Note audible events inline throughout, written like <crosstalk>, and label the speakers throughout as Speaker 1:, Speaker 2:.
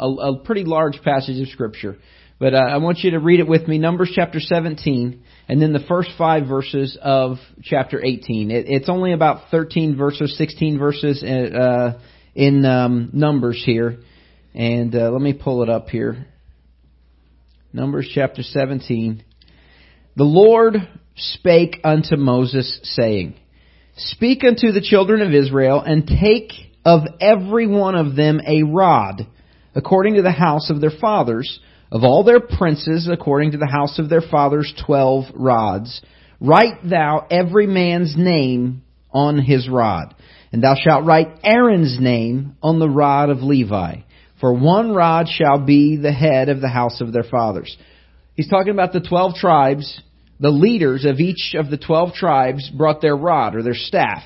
Speaker 1: a, a pretty large passage of Scripture. But uh, I want you to read it with me, Numbers chapter 17, and then the first five verses of chapter 18. It, it's only about 13 verses, 16 verses in, uh, uh, in um, Numbers here. And uh, let me pull it up here. Numbers chapter 17. The Lord spake unto Moses, saying, Speak unto the children of Israel, and take of every one of them a rod according to the house of their fathers, of all their princes, according to the house of their fathers, twelve rods. Write thou every man's name on his rod, and thou shalt write Aaron's name on the rod of Levi. For one rod shall be the head of the house of their fathers. He's talking about the twelve tribes. The leaders of each of the twelve tribes brought their rod or their staff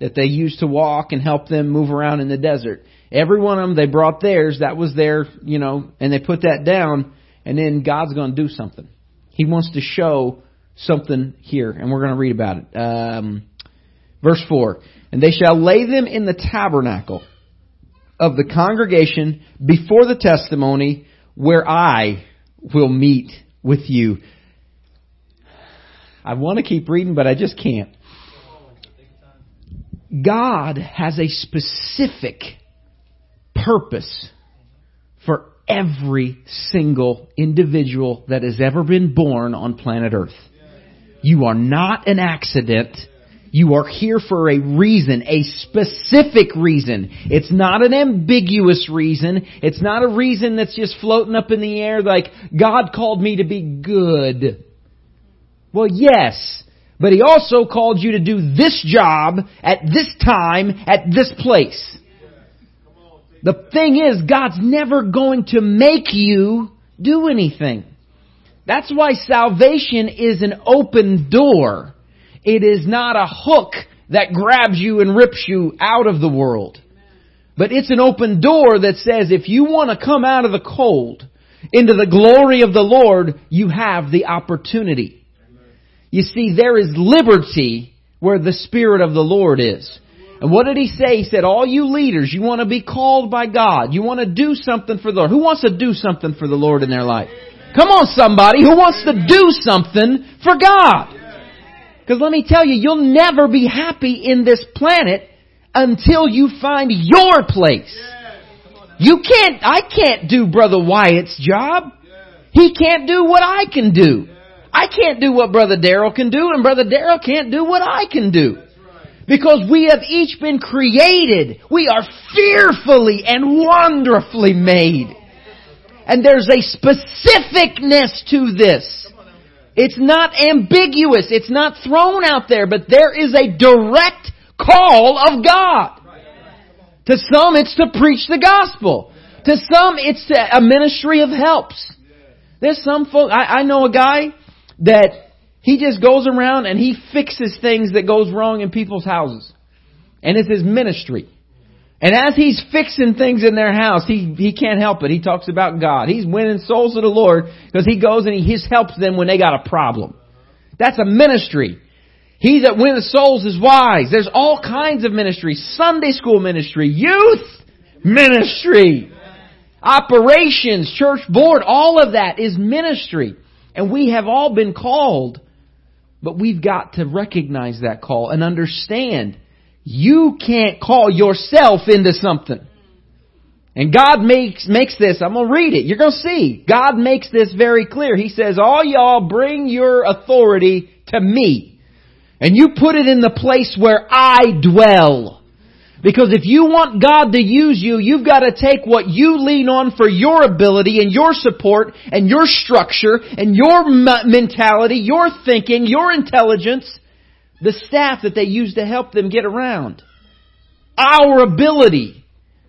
Speaker 1: that they used to walk and help them move around in the desert. Every one of them, they brought theirs. That was their, you know, and they put that down. And then God's going to do something. He wants to show something here, and we're going to read about it. Um, verse 4 And they shall lay them in the tabernacle of the congregation before the testimony where I will meet with you. I want to keep reading, but I just can't. God has a specific purpose for every single individual that has ever been born on planet Earth. You are not an accident. You are here for a reason, a specific reason. It's not an ambiguous reason. It's not a reason that's just floating up in the air like, God called me to be good. Well, yes, but He also called you to do this job at this time at this place. The thing is, God's never going to make you do anything. That's why salvation is an open door. It is not a hook that grabs you and rips you out of the world. But it's an open door that says if you want to come out of the cold into the glory of the Lord, you have the opportunity. You see, there is liberty where the Spirit of the Lord is. And what did he say? He said, all you leaders, you want to be called by God. You want to do something for the Lord. Who wants to do something for the Lord in their life? Come on somebody who wants to do something for God. Because let me tell you, you'll never be happy in this planet until you find your place. You can't, I can't do Brother Wyatt's job. He can't do what I can do. I can't do what Brother Daryl can do and Brother Daryl can't do what I can do. Because we have each been created. We are fearfully and wonderfully made. And there's a specificness to this. It's not ambiguous. It's not thrown out there, but there is a direct call of God. To some, it's to preach the gospel. To some, it's a ministry of helps. There's some folk, I, I know a guy that he just goes around and he fixes things that goes wrong in people's houses. And it's his ministry. And as he's fixing things in their house, he, he can't help it. He talks about God. He's winning souls to the Lord because he goes and he just helps them when they got a problem. That's a ministry. He that wins souls is wise. There's all kinds of ministry. Sunday school ministry, youth ministry, operations, church board, all of that is ministry. And we have all been called but we've got to recognize that call and understand you can't call yourself into something. And God makes, makes this, I'm gonna read it, you're gonna see. God makes this very clear. He says, all y'all bring your authority to me. And you put it in the place where I dwell. Because if you want God to use you, you've got to take what you lean on for your ability and your support and your structure and your mentality, your thinking, your intelligence, the staff that they use to help them get around. Our ability.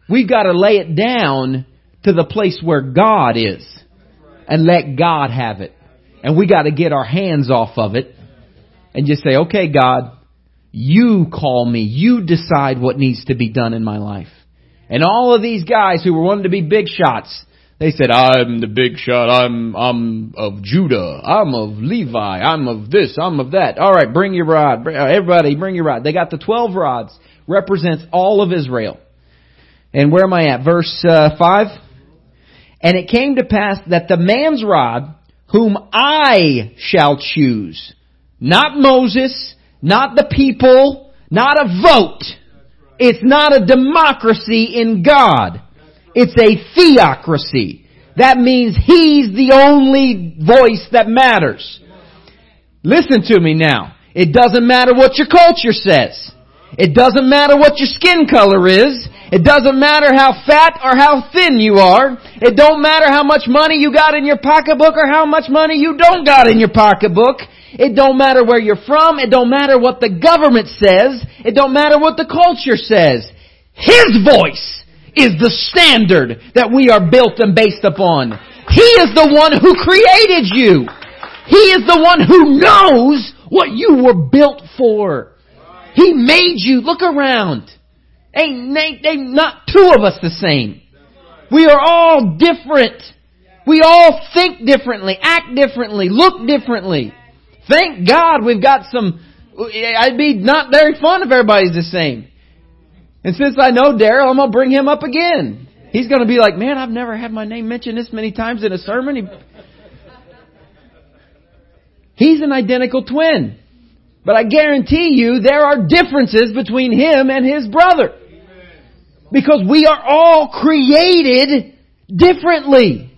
Speaker 1: We've got to lay it down to the place where God is and let God have it. And we got to get our hands off of it and just say, okay, God, you call me. You decide what needs to be done in my life. And all of these guys who were wanting to be big shots, they said, I'm the big shot. I'm, I'm of Judah. I'm of Levi. I'm of this. I'm of that. All right, bring your rod. Uh, everybody, bring your rod. They got the 12 rods, represents all of Israel. And where am I at? Verse uh, 5. And it came to pass that the man's rod, whom I shall choose, not Moses, not the people, not a vote. It's not a democracy in God. It's a theocracy. That means He's the only voice that matters. Listen to me now. It doesn't matter what your culture says. It doesn't matter what your skin color is. It doesn't matter how fat or how thin you are. It don't matter how much money you got in your pocketbook or how much money you don't got in your pocketbook. It don't matter where you're from. It don't matter what the government says. It don't matter what the culture says. His voice is the standard that we are built and based upon. He is the one who created you. He is the one who knows what you were built for. He made you. Look around. Ain't, ain't, ain't not two of us the same. We are all different. We all think differently, act differently, look differently. Thank God we've got some, I'd be not very fond if everybody's the same. And since I know Daryl, I'm going to bring him up again. He's going to be like, man, I've never had my name mentioned this many times in a sermon. He, he's an identical twin. But I guarantee you there are differences between him and his brother. Because we are all created differently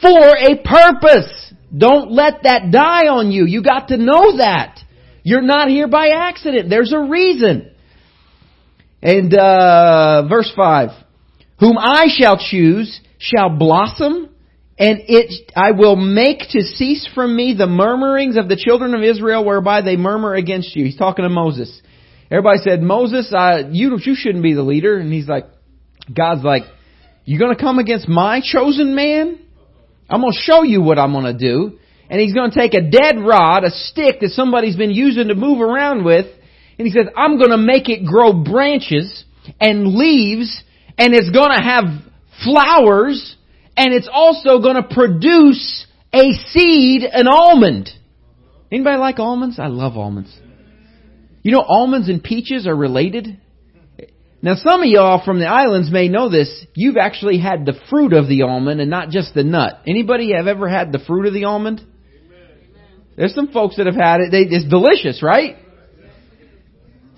Speaker 1: for a purpose. Don't let that die on you. You got to know that. You're not here by accident. There's a reason. And uh, verse 5 Whom I shall choose shall blossom, and it I will make to cease from me the murmurings of the children of Israel whereby they murmur against you. He's talking to Moses. Everybody said, Moses, I, you, you shouldn't be the leader. And he's like, God's like, You're going to come against my chosen man? I'm going to show you what I'm going to do. And he's going to take a dead rod, a stick that somebody's been using to move around with, and he says, I'm going to make it grow branches and leaves, and it's going to have flowers, and it's also going to produce a seed, an almond. Anybody like almonds? I love almonds. You know, almonds and peaches are related. Now some of y'all from the islands may know this. You've actually had the fruit of the almond and not just the nut. Anybody have ever had the fruit of the almond? There's some folks that have had it. They, it's delicious, right?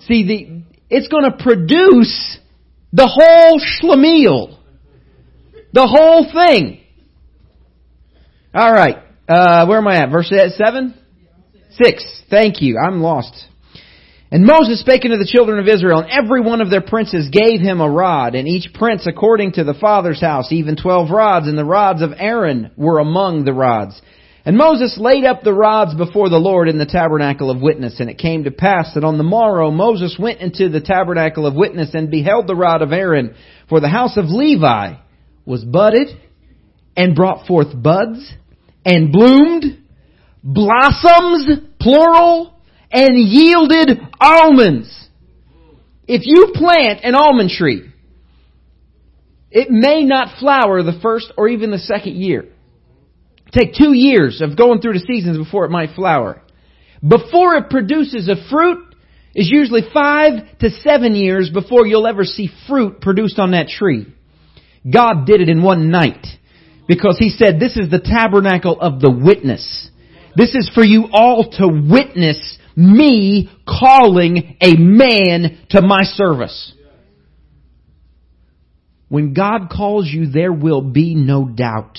Speaker 1: See, the, it's going to produce the whole schlemiel. The whole thing. All right. Uh, where am I at? Verse 7? 6. Thank you. I'm lost. And Moses spake unto the children of Israel, and every one of their princes gave him a rod, and each prince according to the father's house, even twelve rods, and the rods of Aaron were among the rods. And Moses laid up the rods before the Lord in the tabernacle of witness, and it came to pass that on the morrow Moses went into the tabernacle of witness and beheld the rod of Aaron, for the house of Levi was budded, and brought forth buds, and bloomed, blossoms, plural, and yielded almonds. If you plant an almond tree, it may not flower the first or even the second year. Take two years of going through the seasons before it might flower. Before it produces a fruit is usually five to seven years before you'll ever see fruit produced on that tree. God did it in one night because He said, this is the tabernacle of the witness. This is for you all to witness me calling a man to my service. When God calls you, there will be no doubt.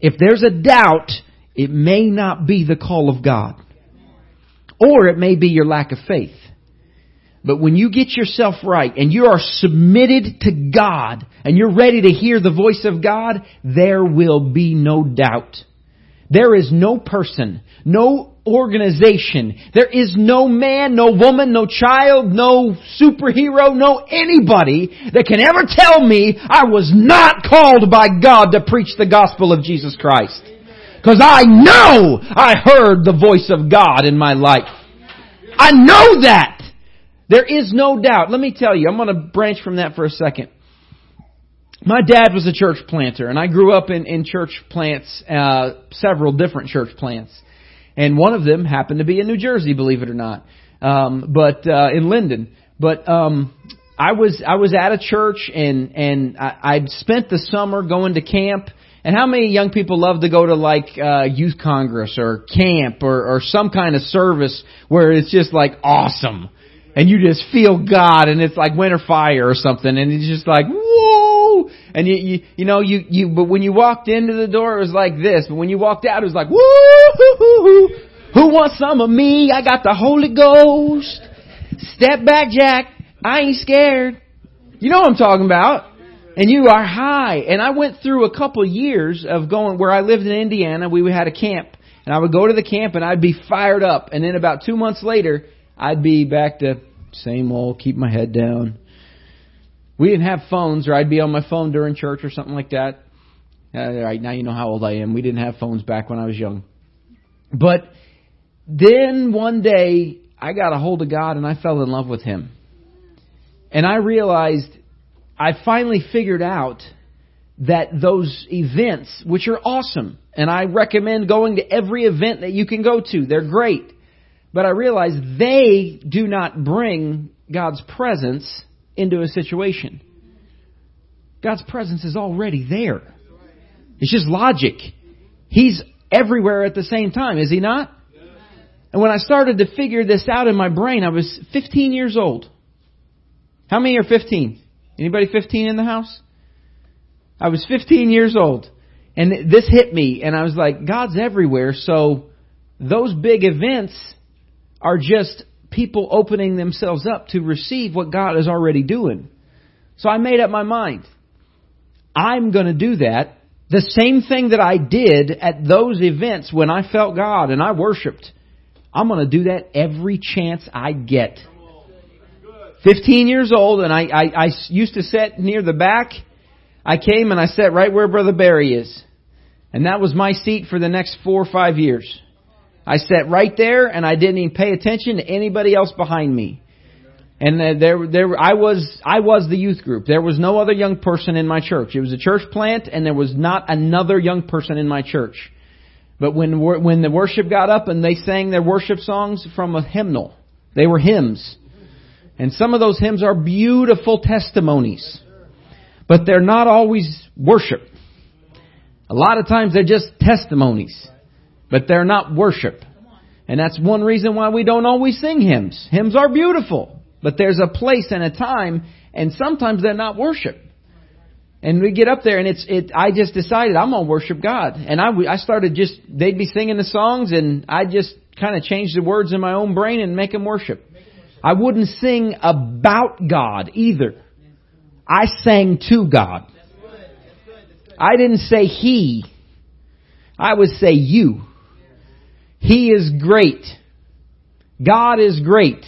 Speaker 1: If there's a doubt, it may not be the call of God. Or it may be your lack of faith. But when you get yourself right and you are submitted to God and you're ready to hear the voice of God, there will be no doubt. There is no person, no organization, there is no man, no woman, no child, no superhero, no anybody that can ever tell me I was not called by God to preach the gospel of Jesus Christ. Cause I know I heard the voice of God in my life. I know that! There is no doubt. Let me tell you, I'm gonna branch from that for a second my dad was a church planter, and I grew up in, in church plants, uh, several different church plants. And one of them happened to be in New Jersey, believe it or not, um, but uh, in Linden. But um, I was I was at a church, and and I, I'd spent the summer going to camp. And how many young people love to go to like uh, youth congress or camp or, or some kind of service where it's just like awesome, and you just feel God, and it's like winter fire or something, and it's just like whoa and you, you, you know, you, you, but when you walked into the door, it was like this, but when you walked out, it was like, woo, hoo, hoo, hoo. who wants some of me? I got the Holy Ghost. Step back, Jack. I ain't scared. You know what I'm talking about. And you are high. And I went through a couple years of going where I lived in Indiana. We had a camp and I would go to the camp and I'd be fired up. And then about two months later, I'd be back to same old, keep my head down, we didn't have phones, or I'd be on my phone during church or something like that. Uh, all right, now you know how old I am. We didn't have phones back when I was young. But then one day, I got a hold of God and I fell in love with Him. And I realized, I finally figured out that those events, which are awesome, and I recommend going to every event that you can go to, they're great. But I realized they do not bring God's presence into a situation. God's presence is already there. It's just logic. He's everywhere at the same time, is he not? And when I started to figure this out in my brain, I was 15 years old. How many are 15? Anybody 15 in the house? I was 15 years old. And this hit me, and I was like, God's everywhere, so those big events are just people opening themselves up to receive what God is already doing. So I made up my mind. I'm going to do that. The same thing that I did at those events when I felt God and I worshiped. I'm going to do that every chance I get. 15 years old, and I, I, I used to sit near the back. I came and I sat right where Brother Barry is. And that was my seat for the next four or five years. I sat right there and I didn't even pay attention to anybody else behind me. And there, there, I was, I was the youth group. There was no other young person in my church. It was a church plant and there was not another young person in my church. But when, when the worship got up and they sang their worship songs from a hymnal, they were hymns. And some of those hymns are beautiful testimonies. But they're not always worship. A lot of times they're just testimonies but they're not worship. And that's one reason why we don't always sing hymns. Hymns are beautiful, but there's a place and a time, and sometimes they're not worship. And we get up there, and it's it. I just decided I'm gonna worship God, and I I started just they'd be singing the songs, and I just kind of changed the words in my own brain and make them worship. I wouldn't sing about God either. I sang to God. I didn't say He. I would say you. He is great. God is great.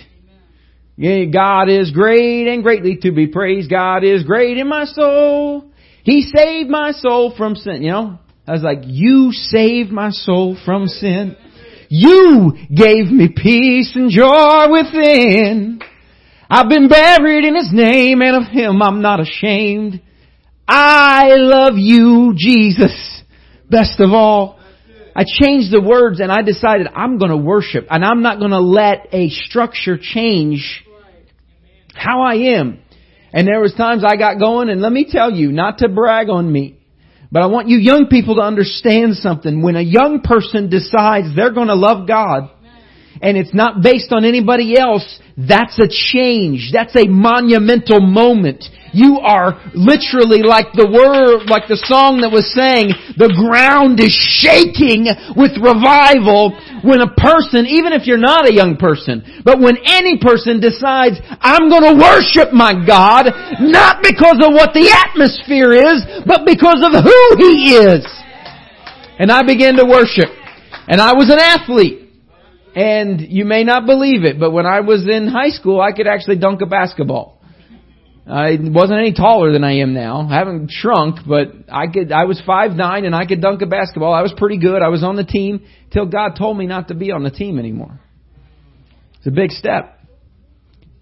Speaker 1: God is great and greatly to be praised. God is great in my soul. He saved my soul from sin. You know, I was like, you saved my soul from sin. You gave me peace and joy within. I've been buried in His name and of Him I'm not ashamed. I love you, Jesus, best of all. I changed the words and I decided I'm going to worship and I'm not going to let a structure change how I am. And there was times I got going and let me tell you, not to brag on me, but I want you young people to understand something. When a young person decides they're going to love God, and it's not based on anybody else, that's a change. That's a monumental moment. You are literally like the word, like the song that was saying, the ground is shaking with revival when a person, even if you're not a young person, but when any person decides, I'm gonna worship my God, not because of what the atmosphere is, but because of who He is. And I began to worship. And I was an athlete. And you may not believe it, but when I was in high school, I could actually dunk a basketball. I wasn't any taller than I am now. I haven't shrunk, but I could. I was five nine, and I could dunk a basketball. I was pretty good. I was on the team till God told me not to be on the team anymore. It's a big step.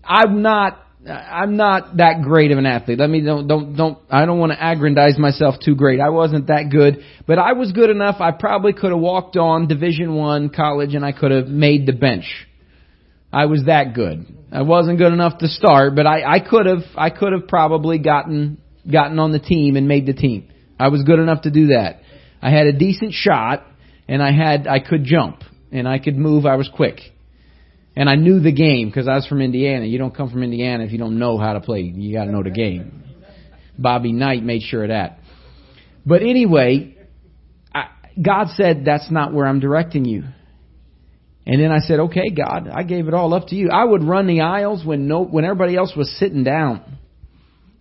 Speaker 1: I'm not I'm not that great of an athlete. Let me don't don't don't I don't want to aggrandize myself too great. I wasn't that good, but I was good enough. I probably could have walked on Division 1 college and I could have made the bench. I was that good. I wasn't good enough to start, but I I could have I could have probably gotten gotten on the team and made the team. I was good enough to do that. I had a decent shot and I had I could jump and I could move. I was quick and I knew the game because I was from Indiana. You don't come from Indiana if you don't know how to play. You got to know the game. Bobby Knight made sure of that. But anyway, I, God said, That's not where I'm directing you. And then I said, Okay, God, I gave it all up to you. I would run the aisles when, no, when everybody else was sitting down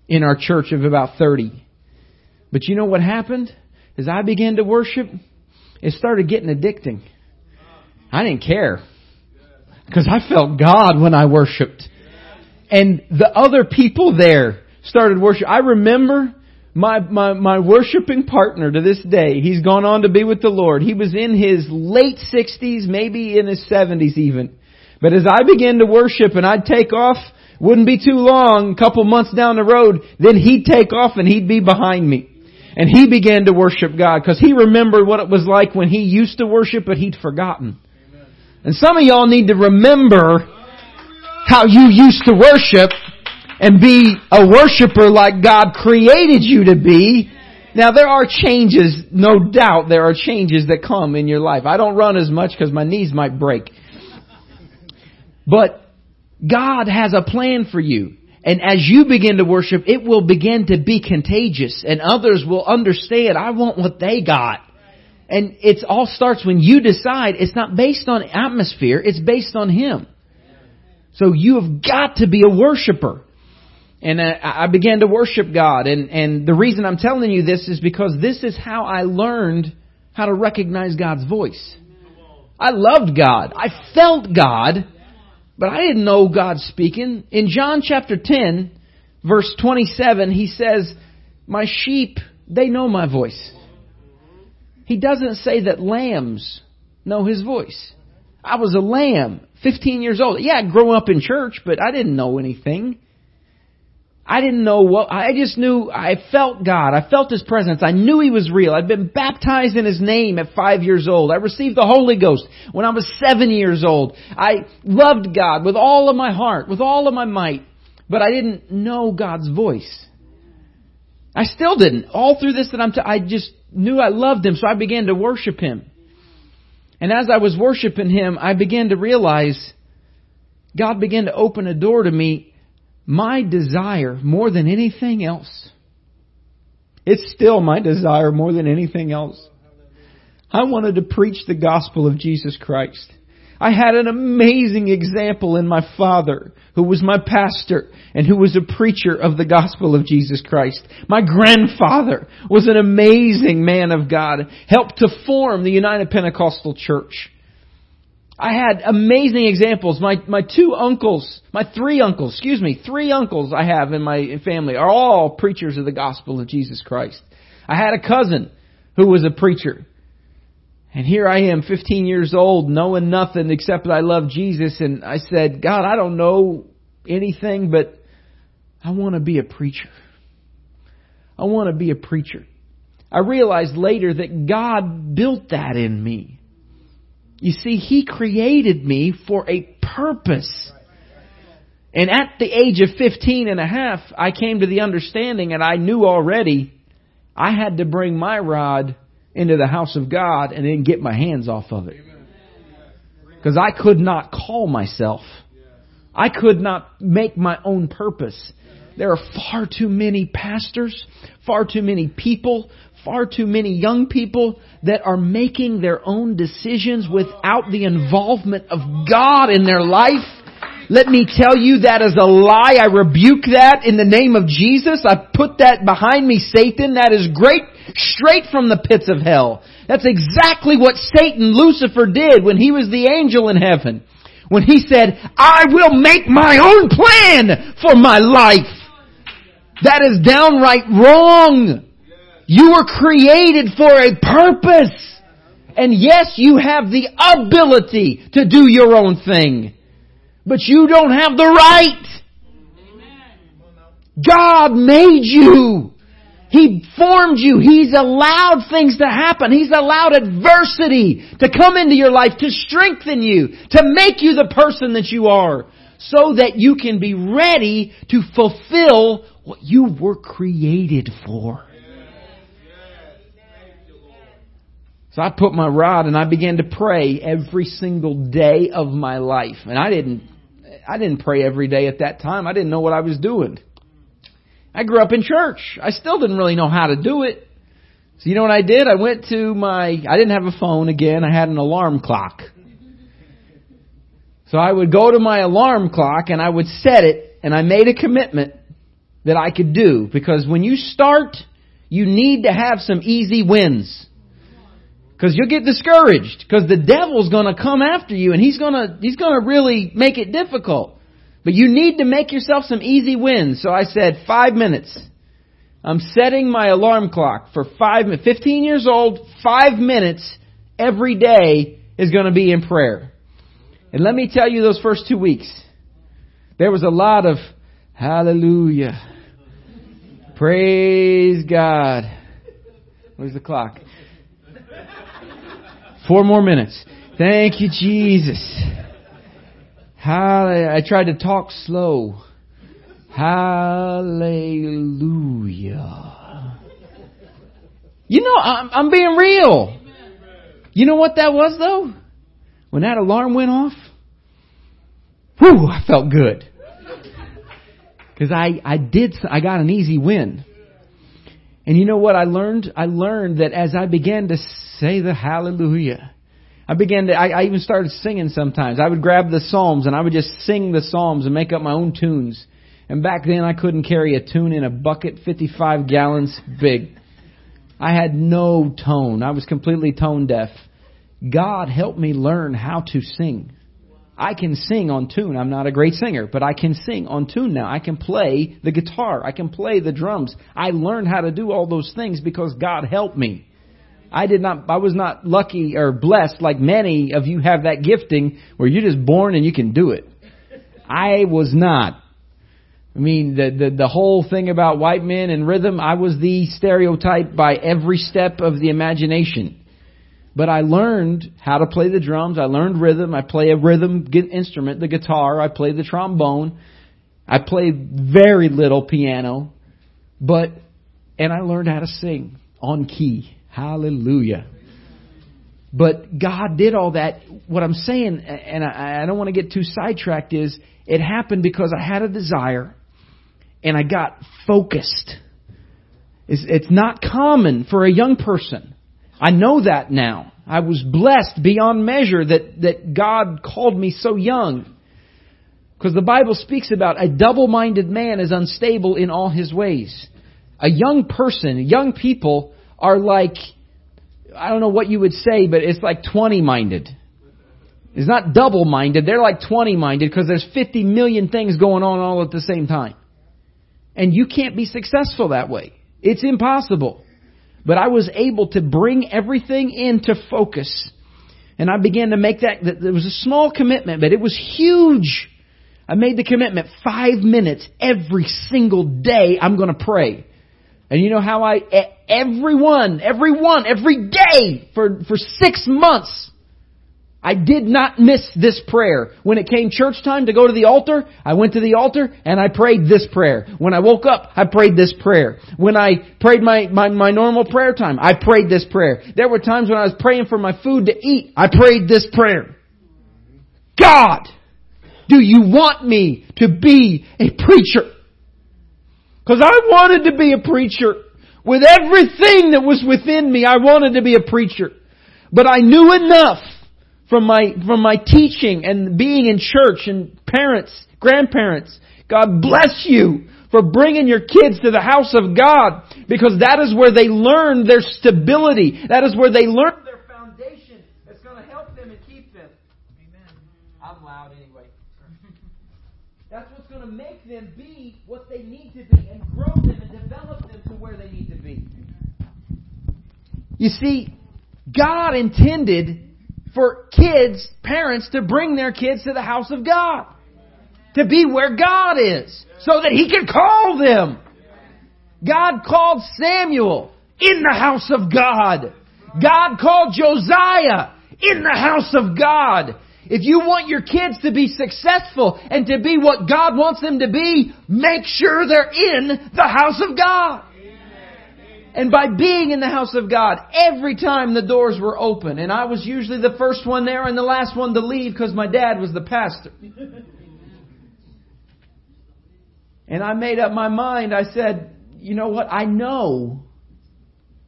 Speaker 1: in our church of about 30. But you know what happened? As I began to worship, it started getting addicting. I didn't care. Because I felt God when I worshiped. And the other people there started worship. I remember my, my, my worshiping partner to this day, he's gone on to be with the Lord. He was in his late 60s, maybe in his 70s even. But as I began to worship and I'd take off, wouldn't be too long, a couple months down the road, then he'd take off and he'd be behind me. And he began to worship God because he remembered what it was like when he used to worship, but he'd forgotten. And some of y'all need to remember how you used to worship and be a worshiper like God created you to be. Now there are changes, no doubt there are changes that come in your life. I don't run as much because my knees might break. But God has a plan for you. And as you begin to worship, it will begin to be contagious and others will understand, I want what they got. And it all starts when you decide it's not based on atmosphere, it's based on Him. So you have got to be a worshiper. And uh, I began to worship God. And, and the reason I'm telling you this is because this is how I learned how to recognize God's voice. I loved God. I felt God, but I didn't know God speaking. In John chapter 10, verse 27, he says, My sheep, they know my voice. He doesn't say that lambs know his voice. I was a lamb, 15 years old. Yeah, I grew up in church, but I didn't know anything. I didn't know what, I just knew, I felt God. I felt His presence. I knew He was real. I'd been baptized in His name at five years old. I received the Holy Ghost when I was seven years old. I loved God with all of my heart, with all of my might, but I didn't know God's voice. I still didn't. All through this that I'm, t- I just knew I loved him, so I began to worship him. And as I was worshiping him, I began to realize God began to open a door to me. My desire more than anything else. It's still my desire more than anything else. I wanted to preach the gospel of Jesus Christ. I had an amazing example in my father, who was my pastor and who was a preacher of the gospel of Jesus Christ. My grandfather was an amazing man of God, helped to form the United Pentecostal Church. I had amazing examples. My, my two uncles, my three uncles, excuse me, three uncles I have in my family are all preachers of the gospel of Jesus Christ. I had a cousin who was a preacher and here I am, 15 years old, knowing nothing except that I love Jesus. And I said, God, I don't know anything, but I want to be a preacher. I want to be a preacher. I realized later that God built that in me. You see, He created me for a purpose. And at the age of 15 and a half, I came to the understanding and I knew already I had to bring my rod into the house of God and then get my hands off of it. Because I could not call myself. I could not make my own purpose. There are far too many pastors, far too many people, far too many young people that are making their own decisions without the involvement of God in their life. Let me tell you that is a lie. I rebuke that in the name of Jesus. I put that behind me, Satan. That is great, straight from the pits of hell. That's exactly what Satan, Lucifer did when he was the angel in heaven. When he said, I will make my own plan for my life. That is downright wrong. You were created for a purpose. And yes, you have the ability to do your own thing but you don't have the right. God made you. He formed you. He's allowed things to happen. He's allowed adversity to come into your life to strengthen you, to make you the person that you are, so that you can be ready to fulfill what you were created for. So I put my rod and I began to pray every single day of my life. And I didn't I didn't pray every day at that time. I didn't know what I was doing. I grew up in church. I still didn't really know how to do it. So you know what I did? I went to my I didn't have a phone again. I had an alarm clock. So I would go to my alarm clock and I would set it and I made a commitment that I could do because when you start, you need to have some easy wins. Because you'll get discouraged because the devil's going to come after you and he's going to he's going to really make it difficult. But you need to make yourself some easy wins. So I said 5 minutes. I'm setting my alarm clock for 5 15 years old, 5 minutes every day is going to be in prayer. And let me tell you those first 2 weeks. There was a lot of hallelujah. Praise God. Where's the clock? Four more minutes. Thank you, Jesus. Hallelujah. I tried to talk slow. Hallelujah. You know, I'm, I'm being real. You know what that was though? When that alarm went off, whew, I felt good. Cause I, I did, I got an easy win. And you know what I learned? I learned that as I began to say the hallelujah, I began to, I, I even started singing sometimes. I would grab the Psalms and I would just sing the Psalms and make up my own tunes. And back then I couldn't carry a tune in a bucket 55 gallons big. I had no tone. I was completely tone deaf. God helped me learn how to sing. I can sing on tune. I'm not a great singer, but I can sing on tune now. I can play the guitar. I can play the drums. I learned how to do all those things because God helped me. I did not, I was not lucky or blessed like many of you have that gifting where you're just born and you can do it. I was not. I mean, the, the, the whole thing about white men and rhythm, I was the stereotype by every step of the imagination. But I learned how to play the drums. I learned rhythm. I play a rhythm instrument, the guitar. I play the trombone. I play very little piano, but and I learned how to sing on key. Hallelujah. But God did all that. What I'm saying, and I, I don't want to get too sidetracked, is it happened because I had a desire and I got focused. It's, it's not common for a young person I know that now. I was blessed beyond measure that, that God called me so young. Because the Bible speaks about a double minded man is unstable in all his ways. A young person, young people are like, I don't know what you would say, but it's like 20 minded. It's not double minded, they're like 20 minded because there's 50 million things going on all at the same time. And you can't be successful that way. It's impossible. But I was able to bring everything into focus. And I began to make that, it was a small commitment, but it was huge. I made the commitment five minutes every single day I'm going to pray. And you know how I, everyone, everyone, every day for, for six months, I did not miss this prayer. When it came church time to go to the altar, I went to the altar and I prayed this prayer. When I woke up, I prayed this prayer. When I prayed my, my, my, normal prayer time, I prayed this prayer. There were times when I was praying for my food to eat, I prayed this prayer. God, do you want me to be a preacher? Cause I wanted to be a preacher. With everything that was within me, I wanted to be a preacher. But I knew enough from my, from my teaching and being in church and parents, grandparents. God bless you for bringing your kids to the house of God because that is where they learn their stability. That is where they learn their foundation that's going to help them and keep them. Amen. I'm loud anyway. that's what's going to make them be what they need to be and grow them and develop them to where they need to be. You see, God intended for kids, parents, to bring their kids to the house of God. To be where God is. So that He can call them. God called Samuel in the house of God. God called Josiah in the house of God. If you want your kids to be successful and to be what God wants them to be, make sure they're in the house of God. And by being in the house of God, every time the doors were open, and I was usually the first one there and the last one to leave because my dad was the pastor. <laughs> And I made up my mind. I said, you know what? I know.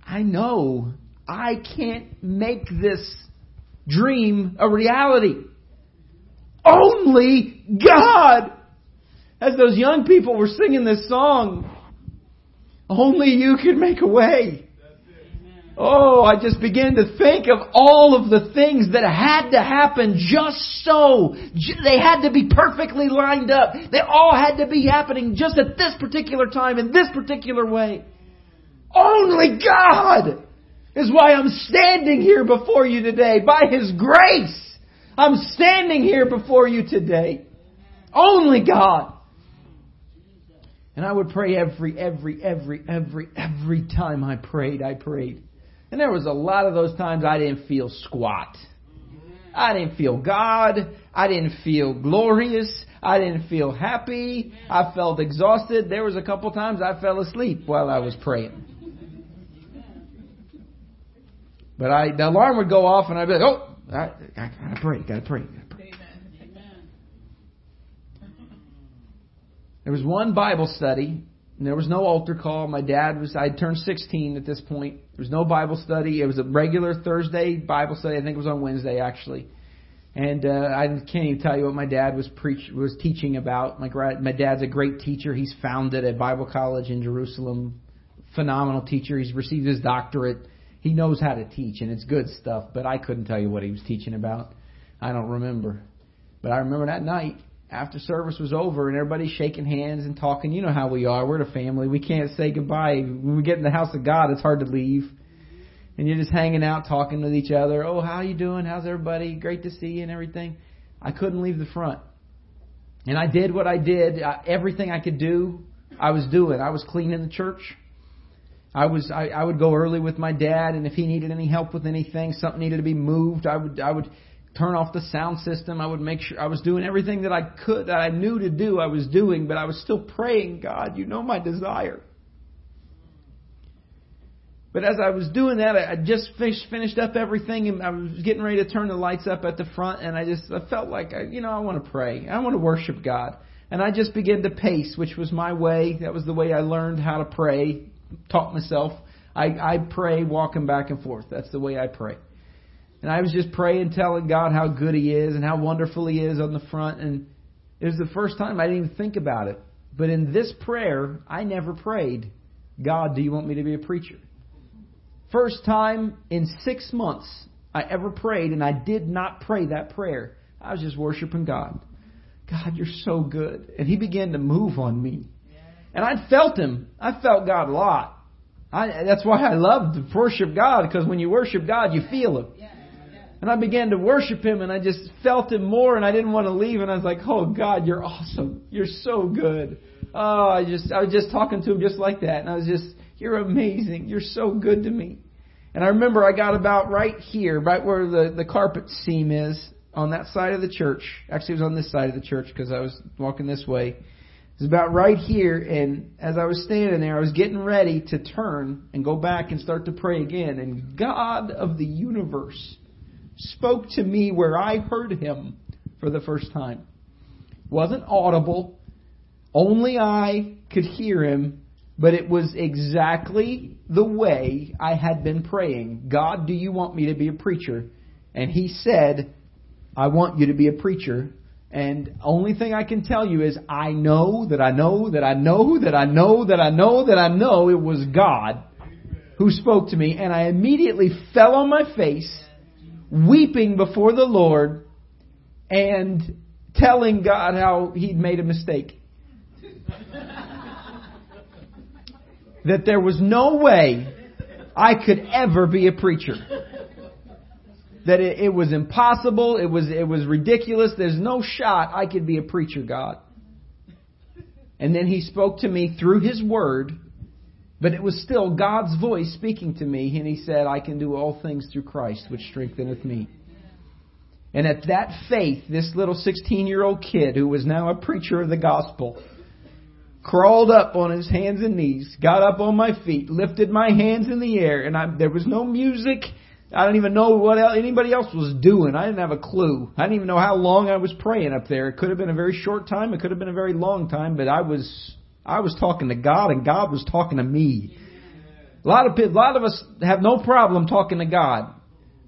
Speaker 1: I know. I can't make this dream a reality. Only God. As those young people were singing this song, only you can make a way. Oh, I just began to think of all of the things that had to happen just so. They had to be perfectly lined up. They all had to be happening just at this particular time in this particular way. Only God is why I'm standing here before you today. By His grace, I'm standing here before you today. Only God. And I would pray every, every, every, every, every time I prayed, I prayed. And there was a lot of those times I didn't feel squat. I didn't feel God. I didn't feel glorious. I didn't feel happy. I felt exhausted. There was a couple times I fell asleep while I was praying. But I, the alarm would go off and I'd be like, oh, I, I, I pray, gotta pray. There was one Bible study, and there was no altar call. My dad was, I had turned 16 at this point. There was no Bible study. It was a regular Thursday Bible study. I think it was on Wednesday, actually. And uh, I can't even tell you what my dad was preach was teaching about. My, my dad's a great teacher. He's founded a Bible college in Jerusalem. Phenomenal teacher. He's received his doctorate. He knows how to teach, and it's good stuff. But I couldn't tell you what he was teaching about. I don't remember. But I remember that night after service was over and everybody's shaking hands and talking. You know how we are. We're the family. We can't say goodbye. When we get in the house of God, it's hard to leave. And you're just hanging out, talking with each other. Oh, how are you doing? How's everybody? Great to see you and everything. I couldn't leave the front. And I did what I did. I, everything I could do, I was doing. I was cleaning the church. I was I, I would go early with my dad, and if he needed any help with anything, something needed to be moved, I would I would turn off the sound system. I would make sure I was doing everything that I could, that I knew to do, I was doing, but I was still praying, God, you know my desire. But as I was doing that, I just finished up everything and I was getting ready to turn the lights up at the front and I just, I felt like, I, you know, I want to pray. I want to worship God. And I just began to pace, which was my way. That was the way I learned how to pray, taught myself. I, I pray walking back and forth. That's the way I pray. And I was just praying, telling God how good He is and how wonderful He is on the front. And it was the first time I didn't even think about it. But in this prayer, I never prayed, God, do you want me to be a preacher? First time in six months I ever prayed, and I did not pray that prayer. I was just worshiping God. God, you're so good. And He began to move on me. And I felt Him. I felt God a lot. I, that's why I love to worship God, because when you worship God, you feel Him. And I began to worship him and I just felt him more and I didn't want to leave and I was like, oh God, you're awesome. You're so good. Oh, I just, I was just talking to him just like that and I was just, you're amazing. You're so good to me. And I remember I got about right here, right where the, the carpet seam is on that side of the church. Actually, it was on this side of the church because I was walking this way. It was about right here, and as I was standing there, I was getting ready to turn and go back and start to pray again. And God of the universe spoke to me where I heard him for the first time. Wasn't audible, only I could hear him, but it was exactly the way I had been praying. God, do you want me to be a preacher? And he said, I want you to be a preacher. And only thing I can tell you is I know that I know that I know that I know that I know that I know it was God who spoke to me and I immediately fell on my face weeping before the Lord and telling God how he'd made a mistake. <laughs> that there was no way I could ever be a preacher. That it, it, was impossible, it was it was ridiculous, there's no shot I could be a preacher, God. And then he spoke to me through his word but it was still God's voice speaking to me, and he said, I can do all things through Christ, which strengtheneth me. And at that faith, this little 16 year old kid who was now a preacher of the gospel crawled up on his hands and knees, got up on my feet, lifted my hands in the air, and I, there was no music. I don't even know what anybody else was doing. I didn't have a clue. I didn't even know how long I was praying up there. It could have been a very short time. It could have been a very long time, but I was I was talking to God and God was talking to me. A lot of a lot of us have no problem talking to God,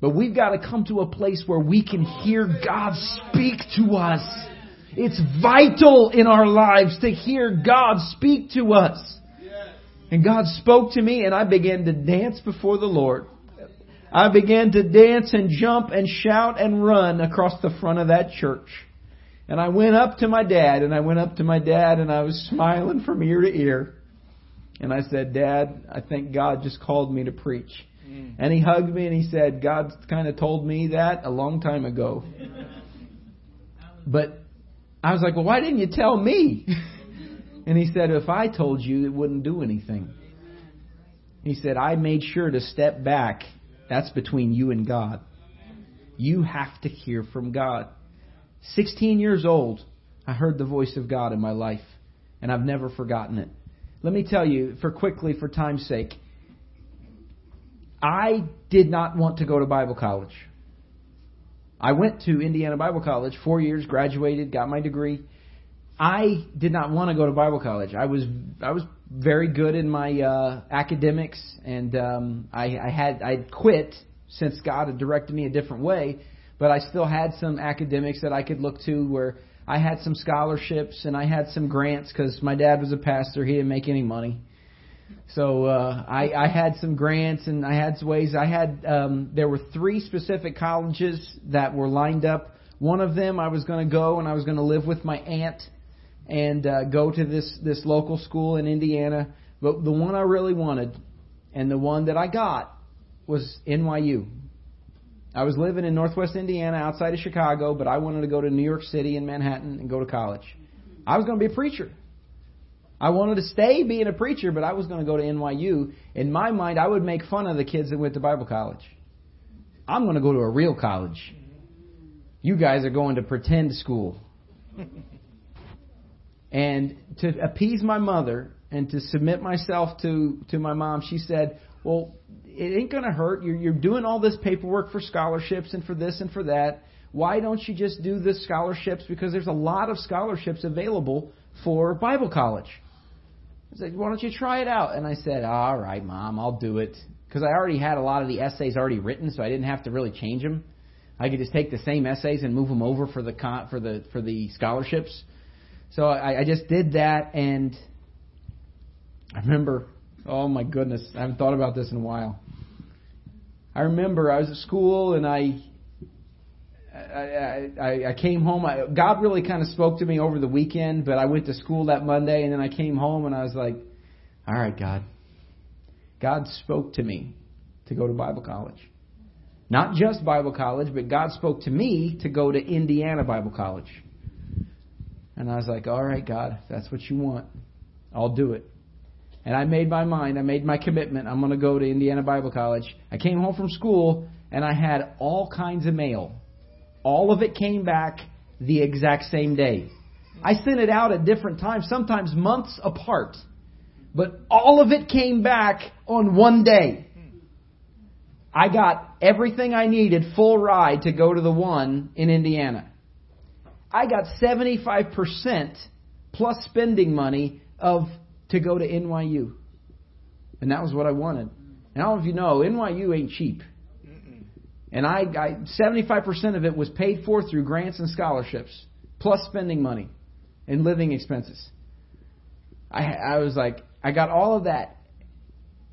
Speaker 1: but we've got to come to a place where we can hear God speak to us. It's vital in our lives to hear God speak to us. And God spoke to me and I began to dance before the Lord. I began to dance and jump and shout and run across the front of that church. And I went up to my dad, and I went up to my dad, and I was smiling from ear to ear. And I said, Dad, I think God just called me to preach. Mm. And he hugged me and he said, God kind of told me that a long time ago. but I was like, Well, why didn't you tell me? <laughs> and he said, If I told you, it wouldn't do anything. He said, I made sure to step back. That's between you and God. You have to hear from God. 16 years old, I heard the voice of God in my life, and I've never forgotten it. Let me tell you, for quickly, for time's sake, I did not want to go to Bible college. I went to Indiana Bible College, four years, graduated, got my degree. I did not want to go to Bible college. I was I was very good in my uh, academics, and um, I, I had I quit since God had directed me a different way but I still had some academics that I could look to where I had some scholarships and I had some grants because my dad was a pastor. He didn't make any money. So uh, I, I had some grants and I had ways. I had um, there were three specific colleges that were lined up. One of them I was going to go and I was going to live with my aunt and uh, go to this this local school in Indiana. But the one I really wanted and the one that I got was NYU, I was living in Northwest Indiana outside of Chicago, but I wanted to go to New York City and Manhattan and go to college. I was going to be a preacher. I wanted to stay being a preacher, but I was going to go to NYU. In my mind, I would make fun of the kids that went to Bible college. I'm going to go to a real college. You guys are going to pretend school. and to appease my mother and to submit myself to, to my mom, she said, Well, it ain't going to hurt. You're, you're doing all this paperwork for scholarships and for this and for that. Why don't you just do the scholarships? Because there's a lot of scholarships available for Bible college. I said, why don't you try it out? And I said, all right, mom, I'll do it. Because I already had a lot of the essays already written, so I didn't have to really change them. I could just take the same essays and move them over for the for the for the scholarships. So I, I just did that, and I remember, oh my goodness, I haven't thought about this in a while. I remember I was at school and I I, I, I came home. I, God really kind of spoke to me over the weekend, but I went to school that Monday, and then I came home and I was like, "All right, God, God spoke to me to go to Bible college, not just Bible college, but God spoke to me to go to Indiana Bible College." And I was like, "All right, God, if that's what you want, I'll do it." and I made my mind. I made my commitment. I'm going to go to Indiana Bible College. I came home from school and I had all kinds of mail. All of it came back the exact same day. I sent it out at different times, sometimes months apart, but all of it came back on one day. I got everything I needed full ride to go to the one in Indiana. I got 75% plus spending money of to go to NYU. And that was what I wanted. And all of you know, NYU ain't cheap. And I, I 75% of it was paid for through grants and scholarships, plus spending money and living expenses. I, I was like, I got all of that.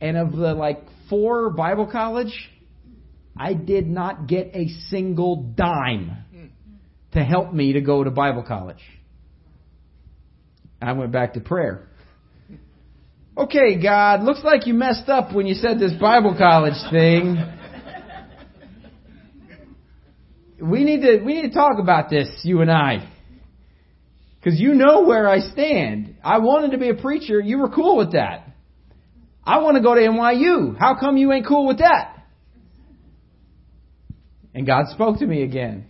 Speaker 1: And of the like four Bible college, I did not get a single dime hmm. to help me to go to Bible college. I went back to prayer. Okay, God, looks like you messed up when you said this Bible college thing. We need to we need to talk about this, you and I. Cuz you know where I stand. I wanted to be a preacher. You were cool with that. I want to go to NYU. How come you ain't cool with that? And God spoke to me again.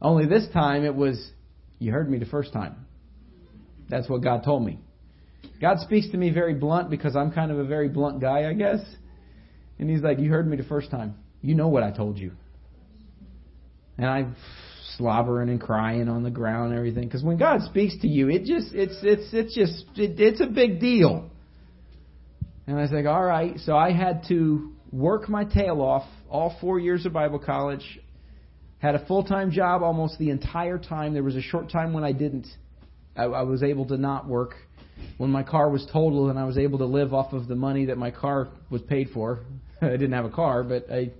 Speaker 1: Only this time it was you heard me the first time. That's what God told me. God speaks to me very blunt because I'm kind of a very blunt guy, I guess. And he's like, You heard me the first time. You know what I told you. And I'm slobbering and crying on the ground and everything. Because when God speaks to you, it just it's it's it's just it, it's a big deal. And I was like, all right. So I had to work my tail off all four years of Bible college. Had a full time job almost the entire time. There was a short time when I didn't I, I was able to not work when my car was totaled and I was able to live off of the money that my car was paid for. <laughs> I didn't have a car, but I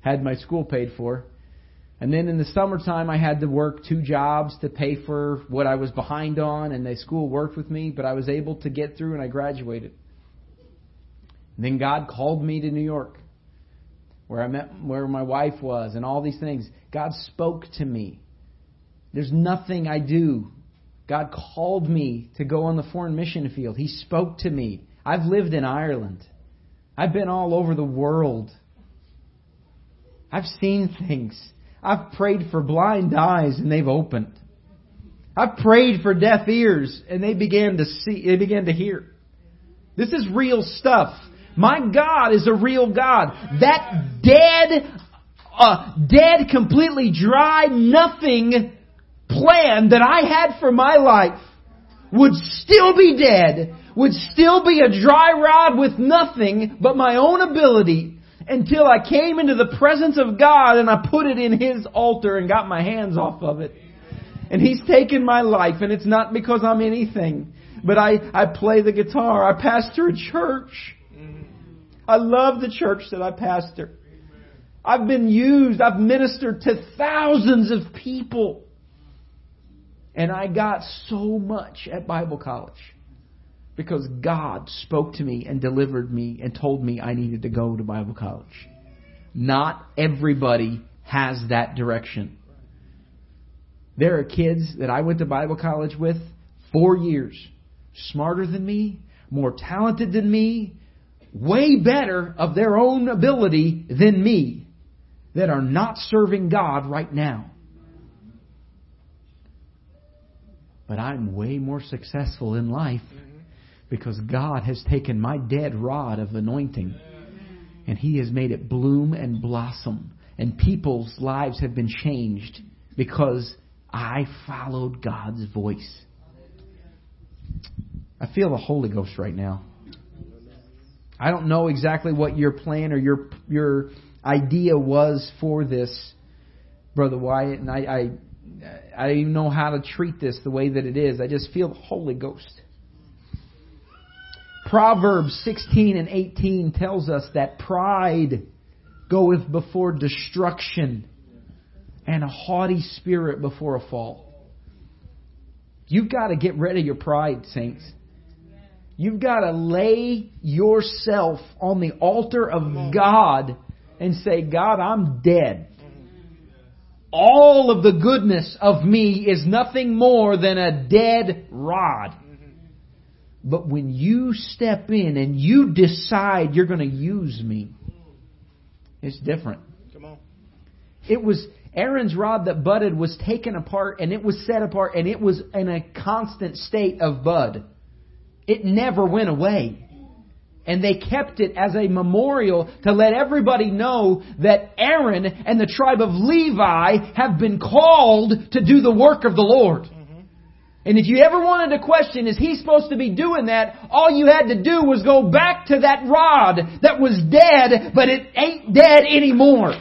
Speaker 1: had my school paid for. And then in the summertime, I had to work two jobs to pay for what I was behind on, and the school worked with me, but I was able to get through and I graduated. And then God called me to New York, where I met where my wife was, and all these things. God spoke to me. There's nothing I do God called me to go on the foreign mission field. He spoke to me. I've lived in Ireland. I've been all over the world. I've seen things. I've prayed for blind eyes and they've opened. I've prayed for deaf ears and they began to see, they began to hear. This is real stuff. My God is a real God. That dead, uh, dead, completely dry, nothing plan that I had for my life would still be dead, would still be a dry rod with nothing but my own ability until I came into the presence of God and I put it in His altar and got my hands off of it. And He's taken my life and it's not because I'm anything, but I, I play the guitar. I pastor a church. I love the church that I pastor. I've been used. I've ministered to thousands of people. And I got so much at Bible college because God spoke to me and delivered me and told me I needed to go to Bible college. Not everybody has that direction. There are kids that I went to Bible college with four years, smarter than me, more talented than me, way better of their own ability than me, that are not serving God right now. but I'm way more successful in life mm-hmm. because God has taken my dead rod of anointing mm-hmm. and He has made it bloom and blossom. And people's lives have been changed because I followed God's voice. I feel the Holy Ghost right now. I don't know exactly what your plan or your your idea was for this, Brother Wyatt, and I, I I don't even know how to treat this the way that it is. I just feel the Holy Ghost. Proverbs 16 and 18 tells us that pride goeth before destruction and a haughty spirit before a fall. You've got to get rid of your pride, saints. You've got to lay yourself on the altar of God and say, God, I'm dead all of the goodness of me is nothing more than a dead rod. But when you step in and you decide you're going to use me, it's different. Come on. It was Aaron's rod that budded was taken apart and it was set apart and it was in a constant state of bud. It never went away. And they kept it as a memorial to let everybody know that Aaron and the tribe of Levi have been called to do the work of the Lord. Mm-hmm. And if you ever wanted to question, is he supposed to be doing that? All you had to do was go back to that rod that was dead, but it ain't dead anymore.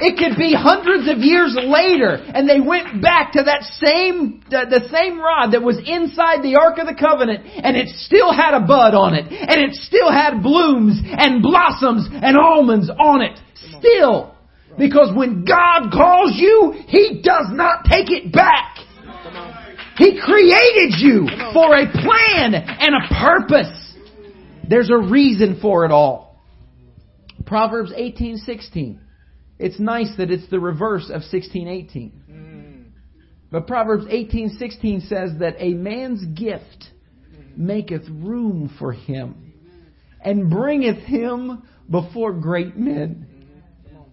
Speaker 1: It could be hundreds of years later, and they went back to that same, the same rod that was inside the Ark of the Covenant, and it still had a bud on it, and it still had blooms and blossoms and almonds on it. Still. Because when God calls you, He does not take it back. He created you for a plan and a purpose. There's a reason for it all. Proverbs 18:16 it's nice that it's the reverse of 1618. Hmm. But Proverbs 18:16 says that a man's gift hmm. maketh room for him and bringeth him before great men. Hmm.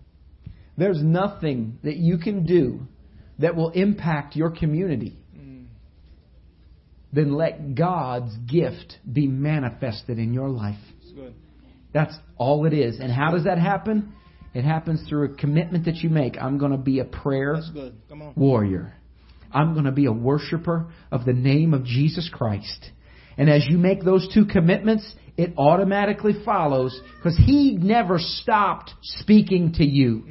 Speaker 1: There's nothing that you can do that will impact your community. Then let God's gift be manifested in your life. That's all it is. And how does that happen? It happens through a commitment that you make. I'm going to be a prayer warrior. I'm going to be a worshiper of the name of Jesus Christ. And as you make those two commitments, it automatically follows because He never stopped speaking to you.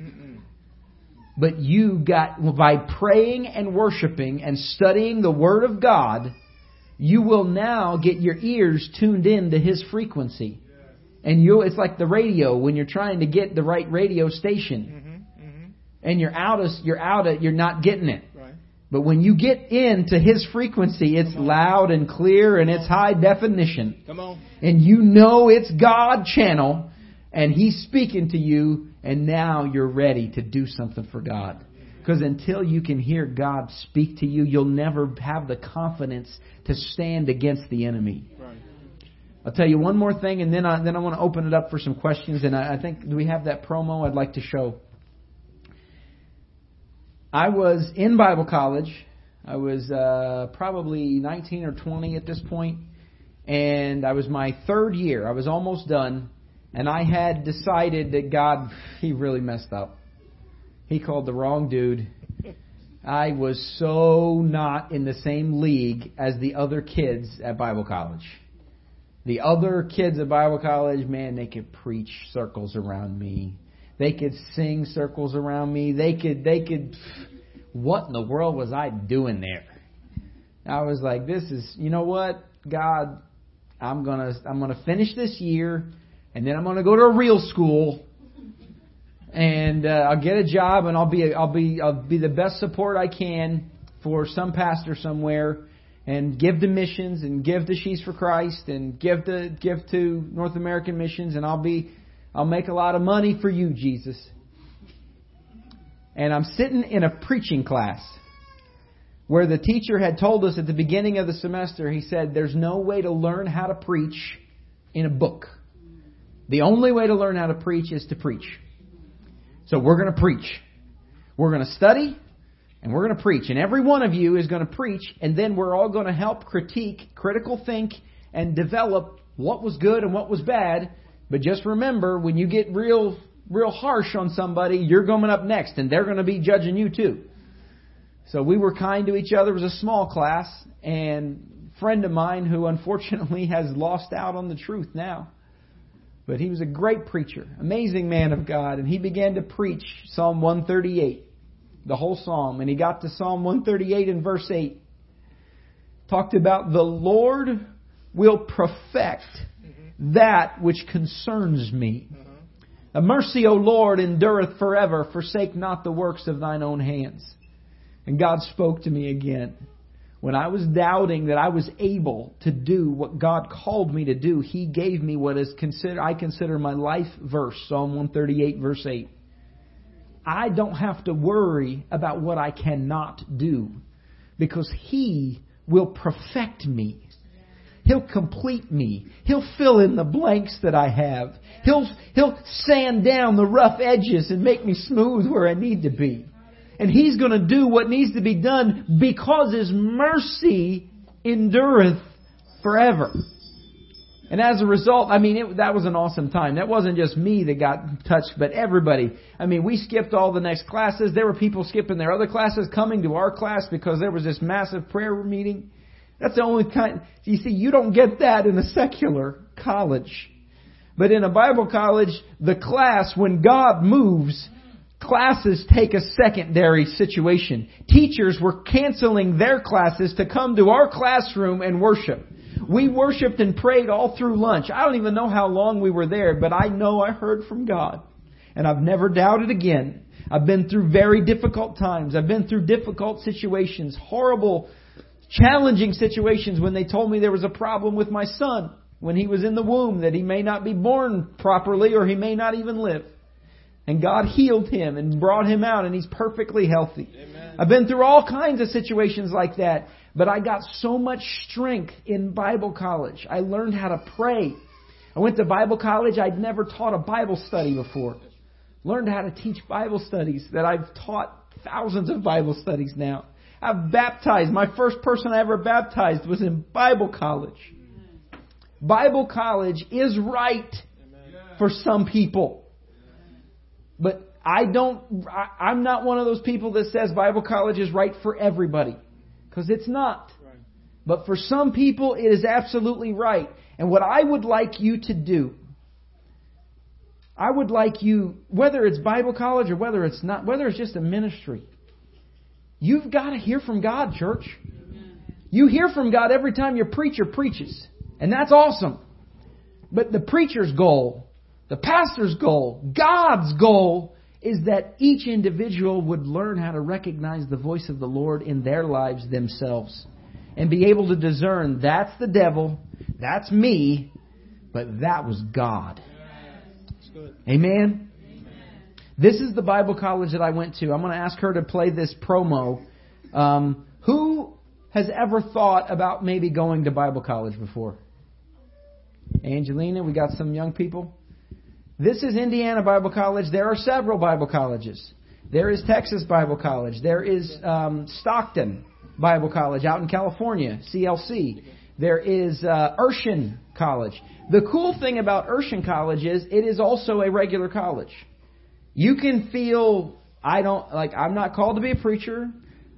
Speaker 1: But you got, by praying and worshiping and studying the Word of God, you will now get your ears tuned in to His frequency and you it's like the radio when you're trying to get the right radio station mm-hmm, mm-hmm. and you're out of you're out of you're not getting it but when you get into his frequency it's loud and clear and it's high definition come on and you know it's god channel and he's speaking to you and now you're ready to do something for god because until you can hear god speak to you you'll never have the confidence to stand against the enemy right I'll tell you one more thing, and then I, then I want to open it up for some questions. And I, I think do we have that promo I'd like to show? I was in Bible college. I was uh, probably 19 or 20 at this point, and I was my third year. I was almost done, and I had decided that God, <laughs> He really messed up. He called the wrong dude. I was so not in the same league as the other kids at Bible college. The other kids at Bible college, man, they could preach circles around me. They could sing circles around me. They could, they could, what in the world was I doing there? I was like, this is, you know what, God, I'm gonna, I'm gonna finish this year, and then I'm gonna go to a real school, and uh, I'll get a job, and I'll be, i I'll be, I'll be the best support I can for some pastor somewhere, and give to missions and give to Sheaves for Christ and give to give to North American missions and I'll be I'll make a lot of money for you, Jesus. And I'm sitting in a preaching class where the teacher had told us at the beginning of the semester, he said, There's no way to learn how to preach in a book. The only way to learn how to preach is to preach. So we're going to preach. We're going to study and we're going to preach, and every one of you is going to preach, and then we're all going to help critique, critical think, and develop what was good and what was bad. But just remember, when you get real, real harsh on somebody, you're going up next, and they're going to be judging you too. So we were kind to each other. It was a small class, and a friend of mine who unfortunately <laughs> has lost out on the truth now. But he was a great preacher, amazing man of God, and he began to preach Psalm 138 the whole psalm, and he got to Psalm 138 and verse 8. Talked about the Lord will perfect mm-hmm. that which concerns me. Mm-hmm. The mercy, O Lord, endureth forever. Forsake not the works of thine own hands. And God spoke to me again. When I was doubting that I was able to do what God called me to do, He gave me what is considered I consider my life verse, Psalm 138 verse 8. I don't have to worry about what I cannot do because He will perfect me. He'll complete me. He'll fill in the blanks that I have. He'll, he'll sand down the rough edges and make me smooth where I need to be. And He's going to do what needs to be done because His mercy endureth forever. And as a result, I mean, it, that was an awesome time. That wasn't just me that got touched, but everybody. I mean, we skipped all the next classes. There were people skipping their other classes, coming to our class because there was this massive prayer meeting. That's the only kind. You see, you don't get that in a secular college. But in a Bible college, the class, when God moves, classes take a secondary situation. Teachers were canceling their classes to come to our classroom and worship. We worshiped and prayed all through lunch. I don't even know how long we were there, but I know I heard from God. And I've never doubted again. I've been through very difficult times. I've been through difficult situations, horrible, challenging situations when they told me there was a problem with my son when he was in the womb, that he may not be born properly or he may not even live. And God healed him and brought him out, and he's perfectly healthy. Amen. I've been through all kinds of situations like that. But I got so much strength in Bible college. I learned how to pray. I went to Bible college. I'd never taught a Bible study before. Learned how to teach Bible studies that I've taught thousands of Bible studies now. I've baptized. My first person I ever baptized was in Bible college. Bible college is right for some people. But I don't, I, am not one of those people that says Bible college is right for everybody because it's not. But for some people, it is absolutely right. And what I would like you to do, I would like you, whether it's Bible college or whether it's not, whether it's just a ministry, you've got to hear from God, church. You hear from God every time your preacher preaches, and that's awesome. But the preacher's goal, the pastor's goal, God's goal is that each individual would learn how to recognize the voice of the Lord in their lives themselves and be able to discern that's the devil, that's me, but that was God. Amen? Amen? This is the Bible college that I went to. I'm going to ask her to play this promo. Um, who has ever thought about maybe going to Bible college before? Angelina, we got some young people. This is Indiana Bible College. There are several Bible colleges. There is Texas Bible College. There is um, Stockton Bible College out in California, CLC. There is uh, Urshan College. The cool thing about Urshan College is it is also a regular college. You can feel I don't like I'm not called to be a preacher.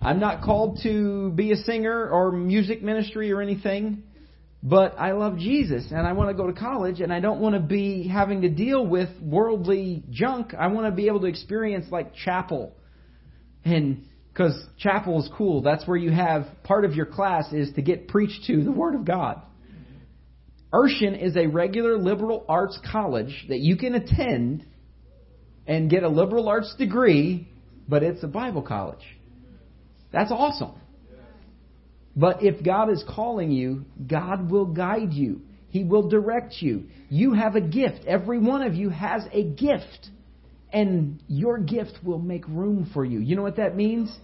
Speaker 1: I'm not called to be a singer or music ministry or anything but I love Jesus and I want to go to college and I don't want to be having to deal with worldly junk. I want to be able to experience like chapel. And because chapel is cool, that's where you have part of your class is to get preached to the Word of God. Urshan is a regular liberal arts college that you can attend and get a liberal arts degree, but it's a Bible college. That's awesome. But if God is calling you, God will guide you. He will direct you. You have a gift. Every one of you has a gift. And your gift will make room for you. You know what that means?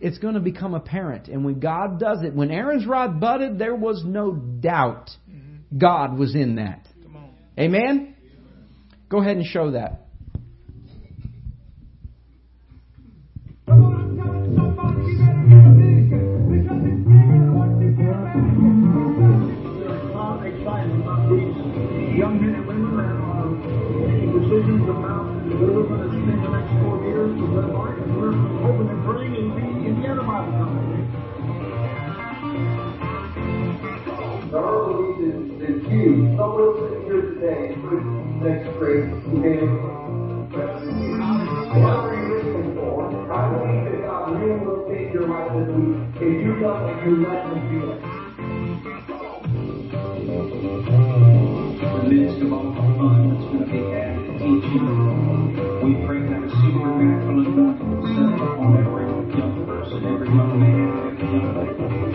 Speaker 1: It's going to become apparent. And when God does it, when Aaron's rod budded, there was no doubt mm-hmm. God was in that. Amen? Go ahead and show that. someone said your thing for next grade Whatever are for, I believe that God relocate your life this week if you felt like you left the feeling. The that's going to be had teaching, we pray that a supernatural anointing will settle upon every young person, every young man, every young lady.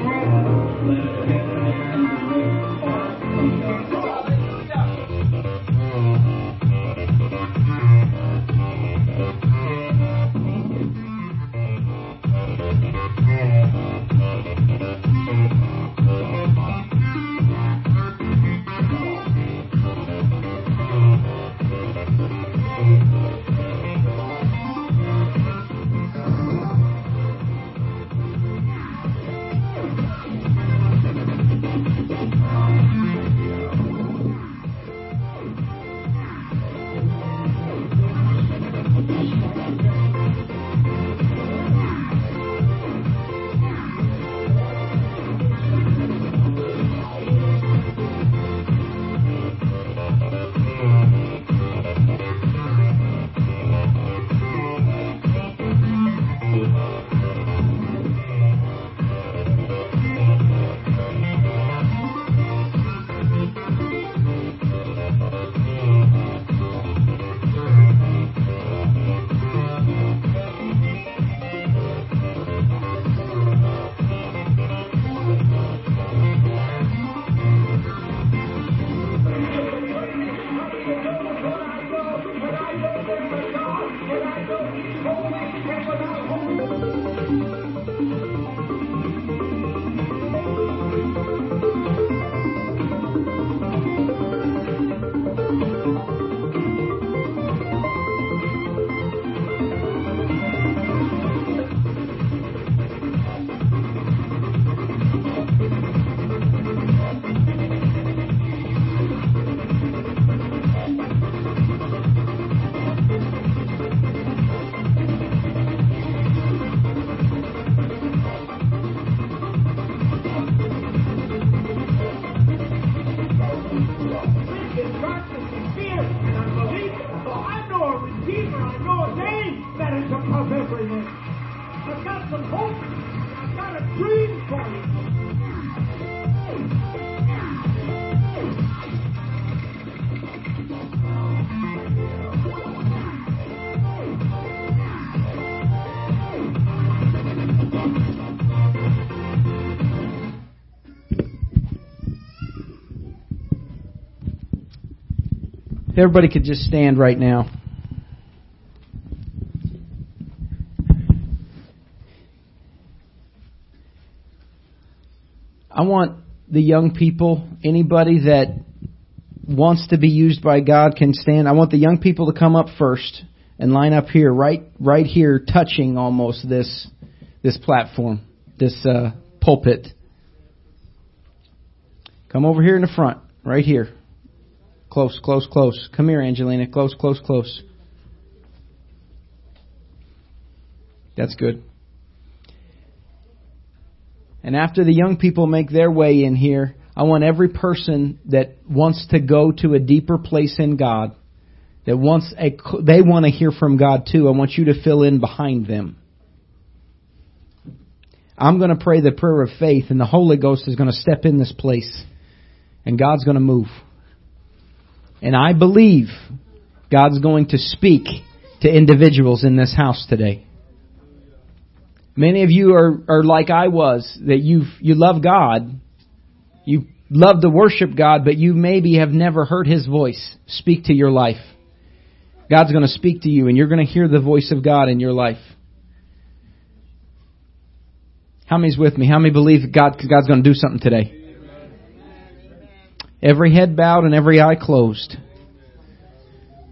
Speaker 1: everybody could just stand right now. I want the young people, anybody that wants to be used by God can stand. I want the young people to come up first and line up here, right, right here, touching almost this, this platform, this uh, pulpit. Come over here in the front, right here. Close, close, close. Come here, Angelina. Close, close, close. That's good. And after the young people make their way in here, I want every person that wants to go to a deeper place in God, that wants a, they want to hear from God too. I want you to fill in behind them. I'm going to pray the prayer of faith, and the Holy Ghost is going to step in this place, and God's going to move. And I believe God's going to speak to individuals in this house today. Many of you are, are like I was, that you you love God, you love to worship God, but you maybe have never heard His voice speak to your life. God's going to speak to you, and you're going to hear the voice of God in your life. How many's with me? How many believe God, God's going to do something today? Every head bowed and every eye closed.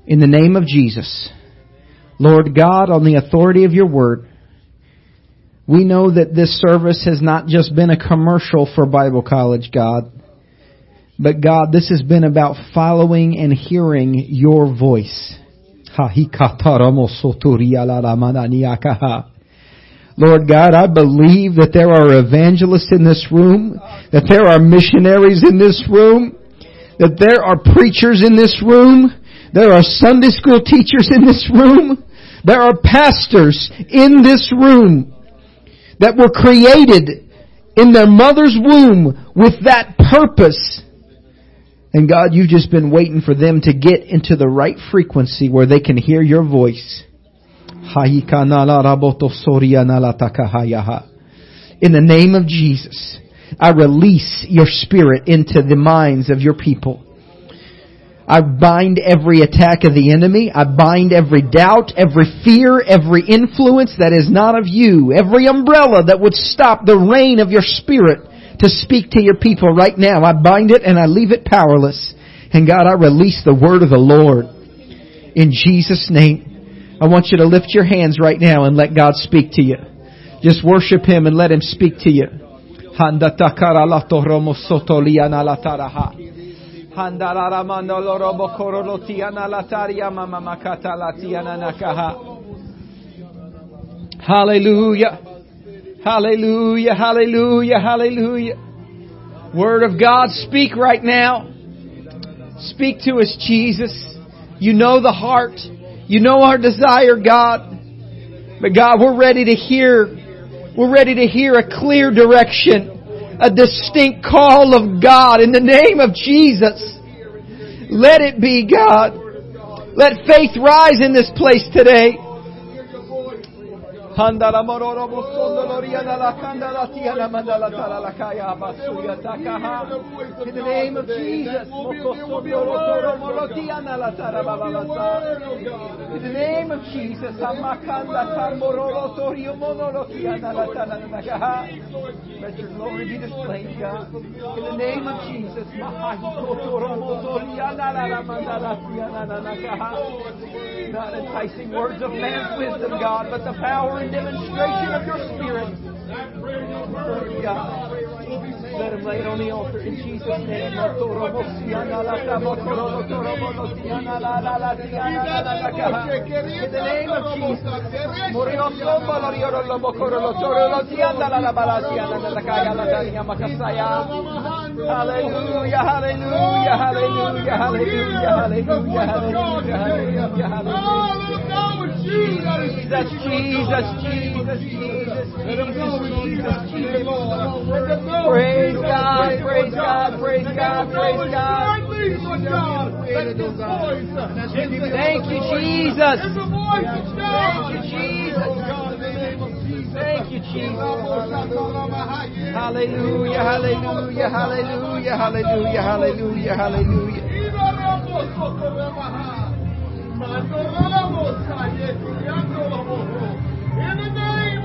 Speaker 1: In the name of Jesus. Lord God, on the authority of your word, we know that this service has not just been a commercial for Bible college, God, but God, this has been about following and hearing your voice. Lord God, I believe that there are evangelists in this room, that there are missionaries in this room, that there are preachers in this room, there are Sunday school teachers in this room, there are pastors in this room that were created in their mother's womb with that purpose. And God, you've just been waiting for them to get into the right frequency where they can hear your voice in the name of Jesus, I release your spirit into the minds of your people. I bind every attack of the enemy. I bind every doubt, every fear, every influence that is not of you, every umbrella that would stop the rain of your spirit to speak to your people right now. I bind it and I leave it powerless. And God, I release the word of the Lord. In Jesus' name. I want you to lift your hands right now and let God speak to you. Just worship Him and let Him speak to you. Hallelujah. Hallelujah, hallelujah, hallelujah. Word of God, speak right now. Speak to us, Jesus. You know the heart. You know our desire, God. But God, we're ready to hear, we're ready to hear a clear direction, a distinct call of God in the name of Jesus. Let it be, God. Let faith rise in this place today. Pandala mororo bosondo loria dalla candala tiana mandala tala la kaya basuya takaha. In the name of Jesus, mokosondo lotoro morotiana la tara babalata. In the name of Jesus, amakanda kamororo torio monolotiana la tala nakaha. Let your glory be displayed, God. In the name of Jesus, mahahitotoro mozoliana la mandala tiana nakaha. Not enticing words of man's wisdom, God, but the power demonstration of your Spirit God. Let him lay it on the altar in Jesus' name. In the name of Jesus. Hallelujah, hallelujah, hallelujah, hallelujah, hallelujah, hallelujah, hallelujah. Jesus, Jesus, Jesus, Jesus, Jesus. Praise God, praise God, praise God, praise God. Thank you, Jesus. Thank you, Jesus. Thank you, Jesus. Hallelujah, hallelujah, hallelujah, hallelujah, hallelujah, hallelujah. In the name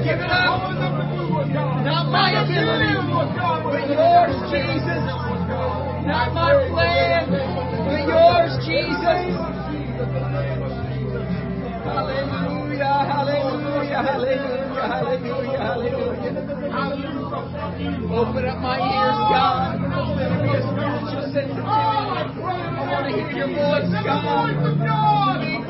Speaker 2: Not my ability, but yours, Jesus. Not my plan, but yours, Jesus. Hallelujah, hallelujah, hallelujah, hallelujah, hallelujah. Open up my ears, God. I want to hear your voice, God.